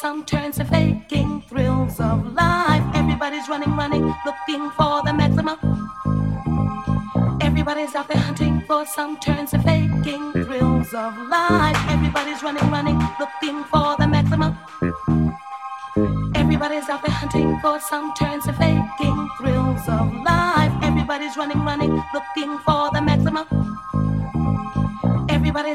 some turns of faking thrills of life. Everybody's running, running, looking for the maximum. Everybody's out there hunting for some turns of faking thrills of life. Everybody's running, running, looking for the maximum. Everybody's out there hunting for some turns of faking thrills of life. Everybody's running, running, looking for the maximum.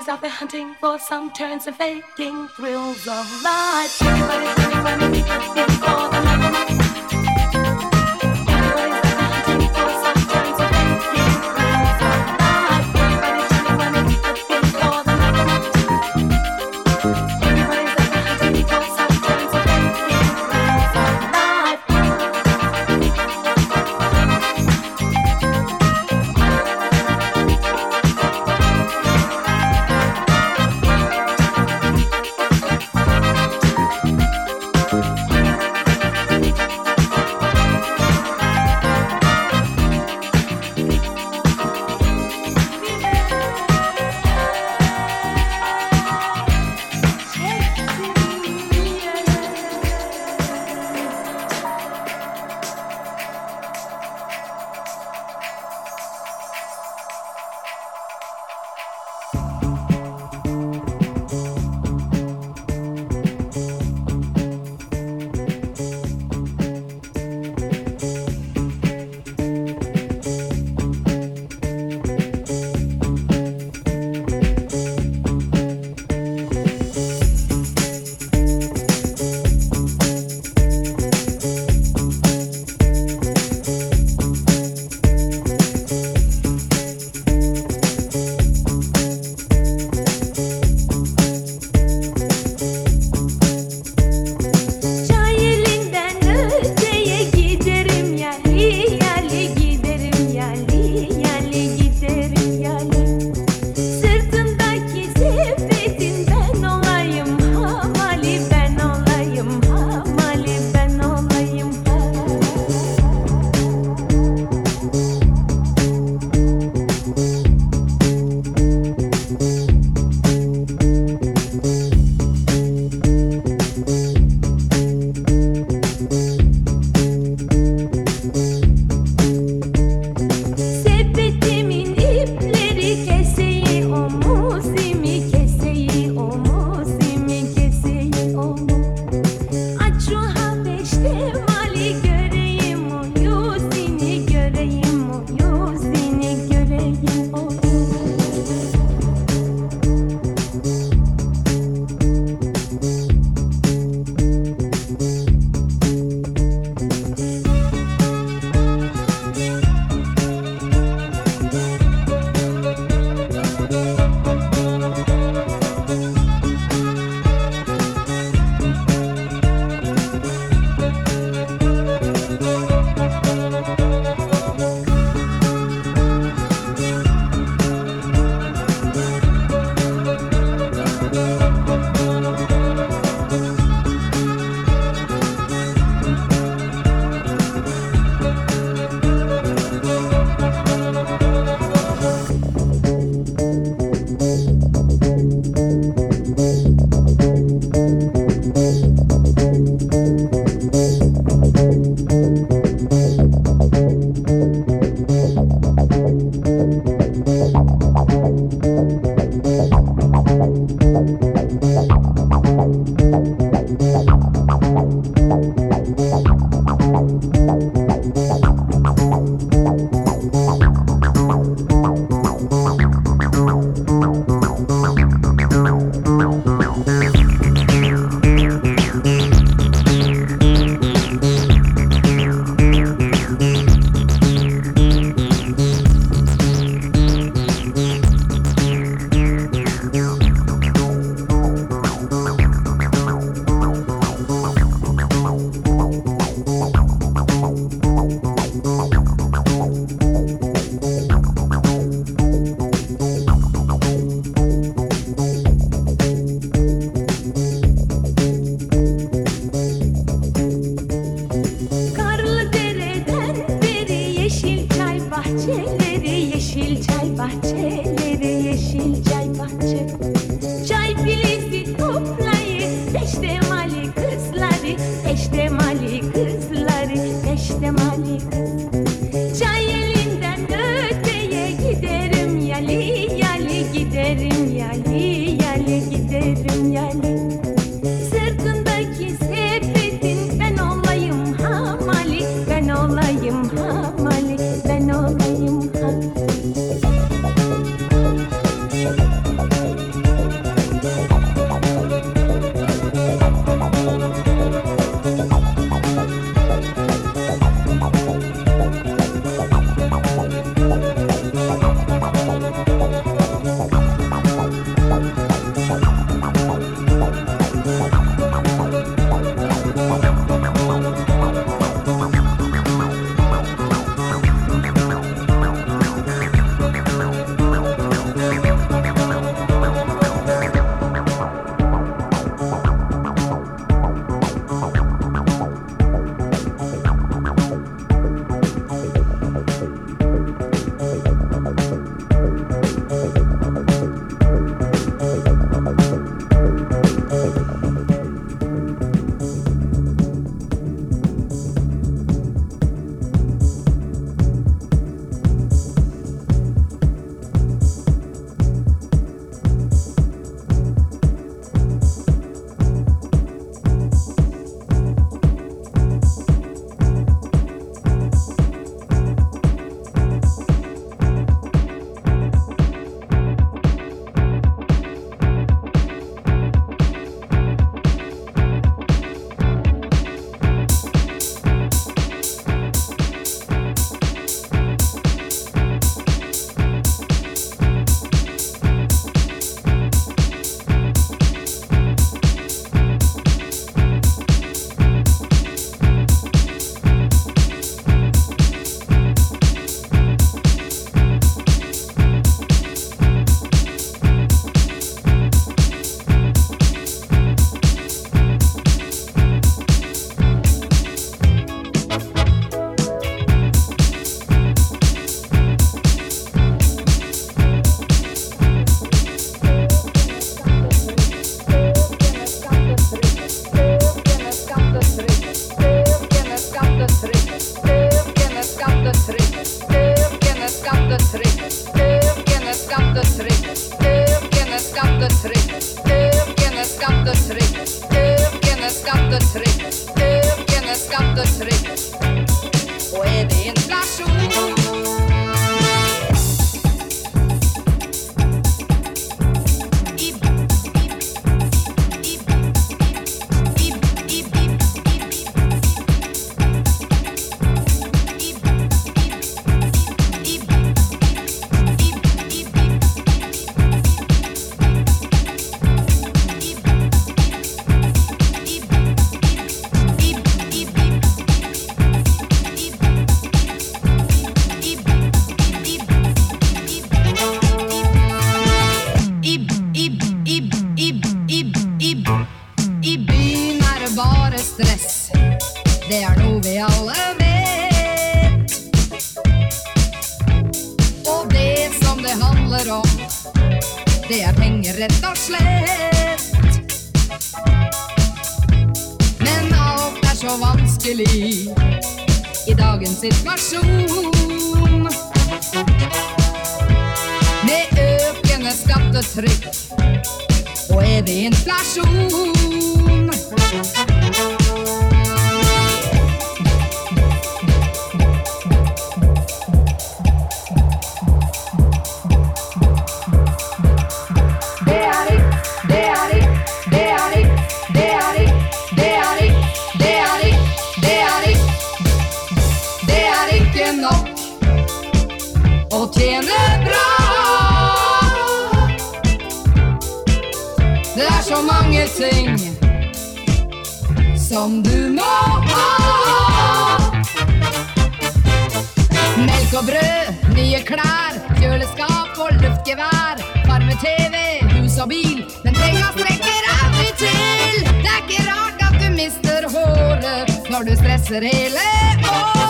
Out there hunting for some turns of faking thrills of life. Everybody's looking for the maximum. vanskelig i dagens situasjon. Med økende skattetrykk og evig inflasjon. kissing som du må ha. Melk og brød, nye klær, kjøleskap og luftgevær. Farme-TV, hus og bil, men penga strekker aldri til. Det er ikke rart at du mister håret når du stresser hele året.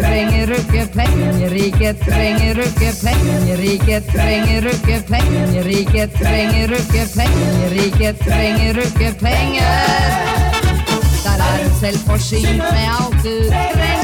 trenger ikke penger, ikke trenger ikke penger, ikke trenger ikke penger, ikke trenger ikke penger, ikke trenger ikke penger. Der er du selvforsynt med alt du trenger.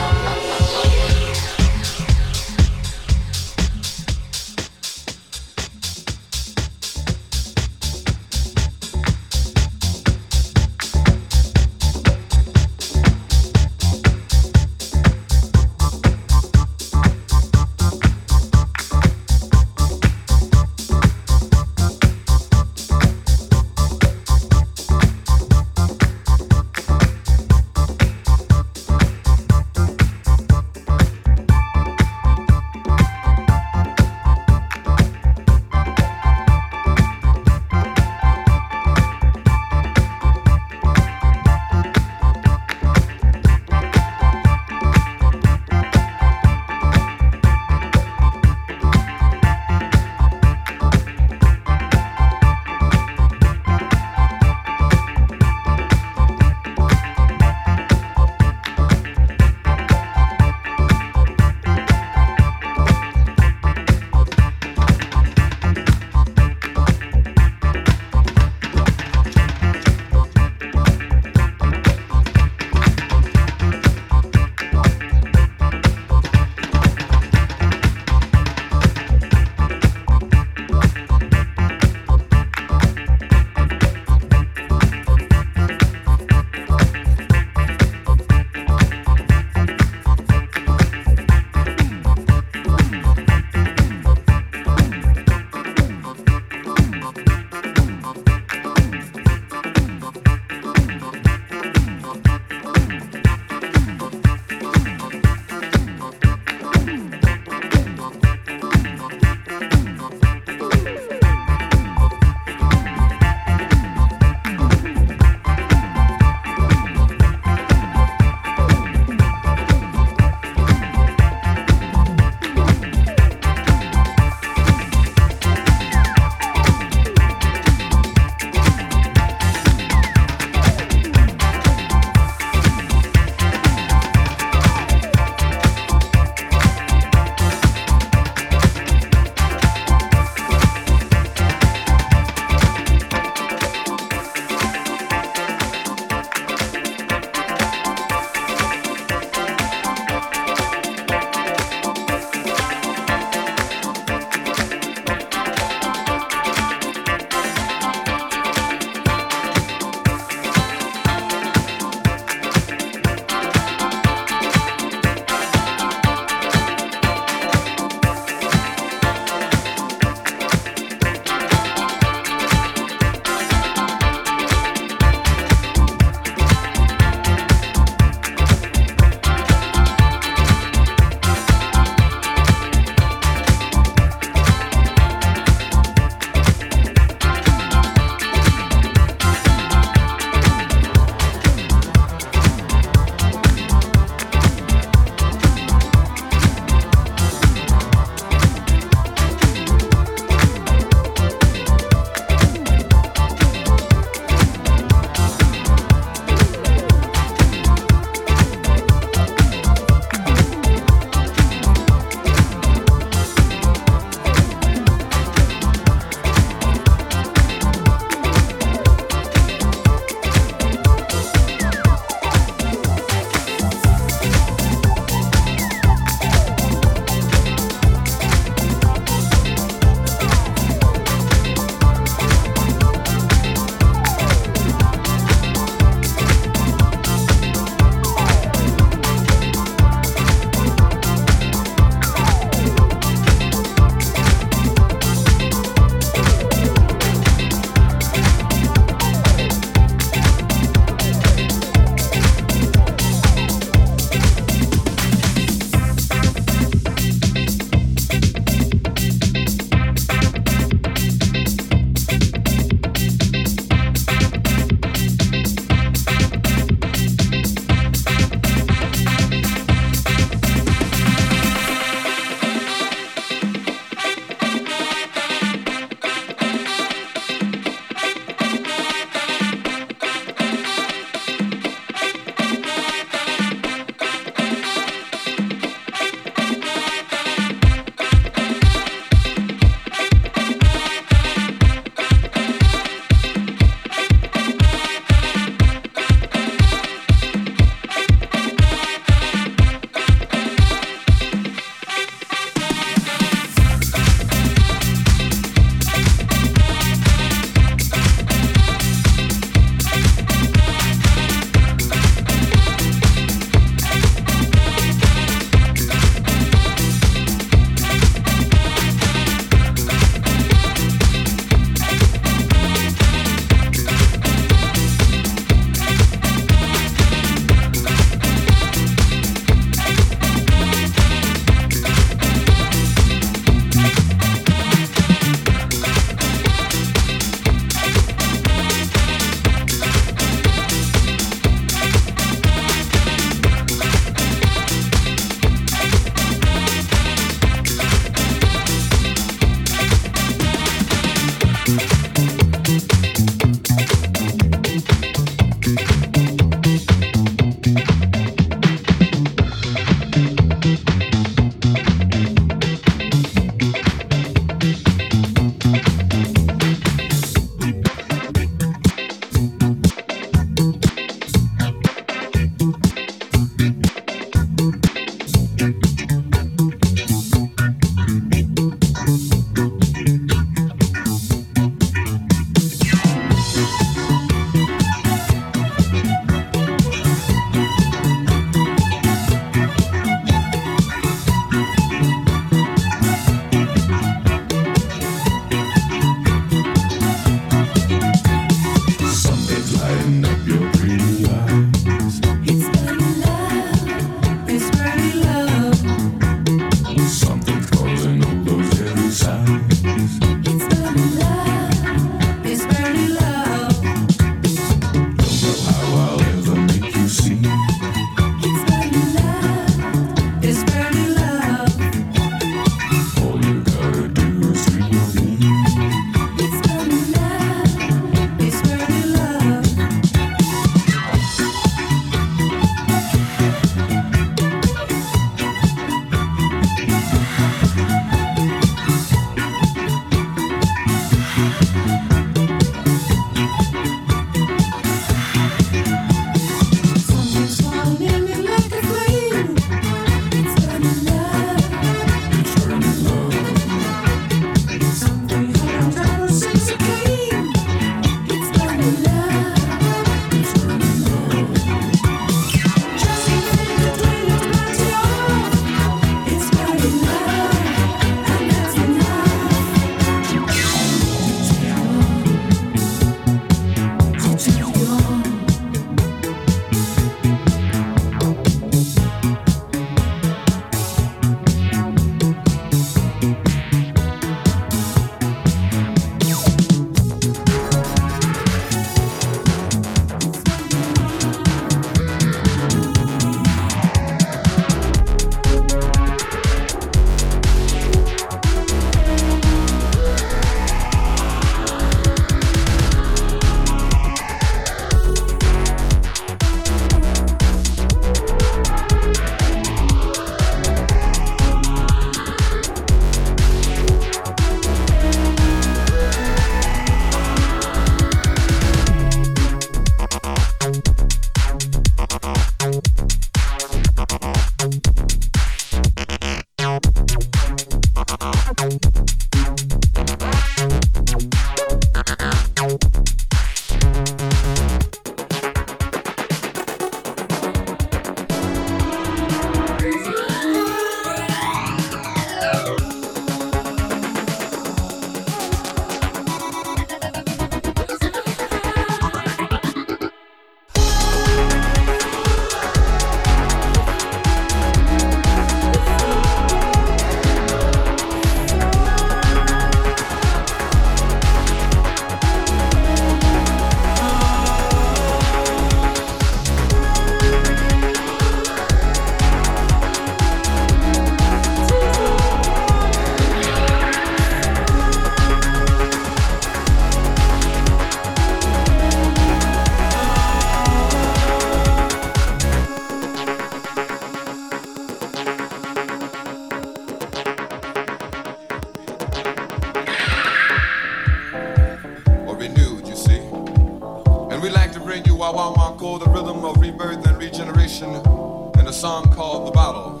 out the bottle.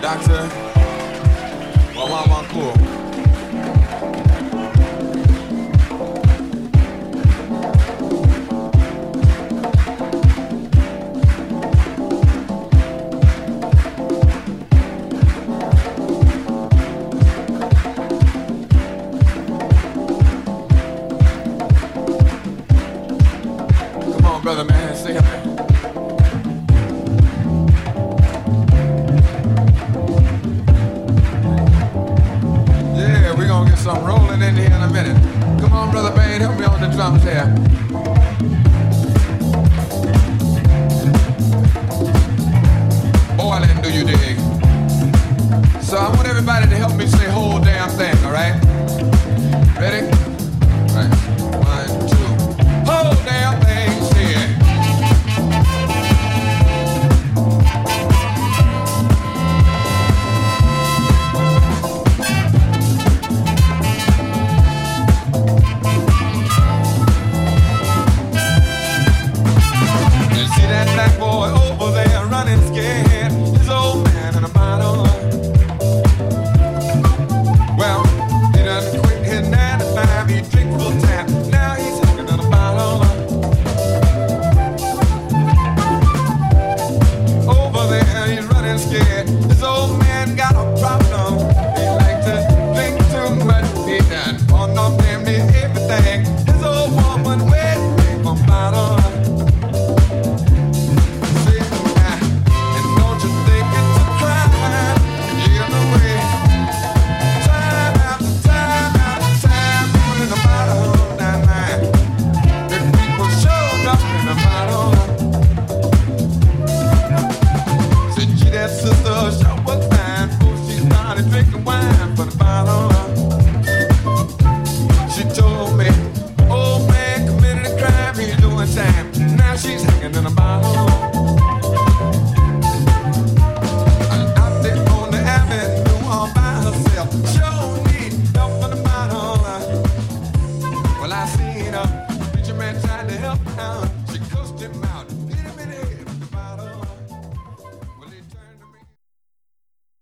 Doctor Wawamakua. minute. Come on, Brother Bane, help me on the drums here. Boiling, do you dig? So I want everybody to help me say whole damn thing, all right?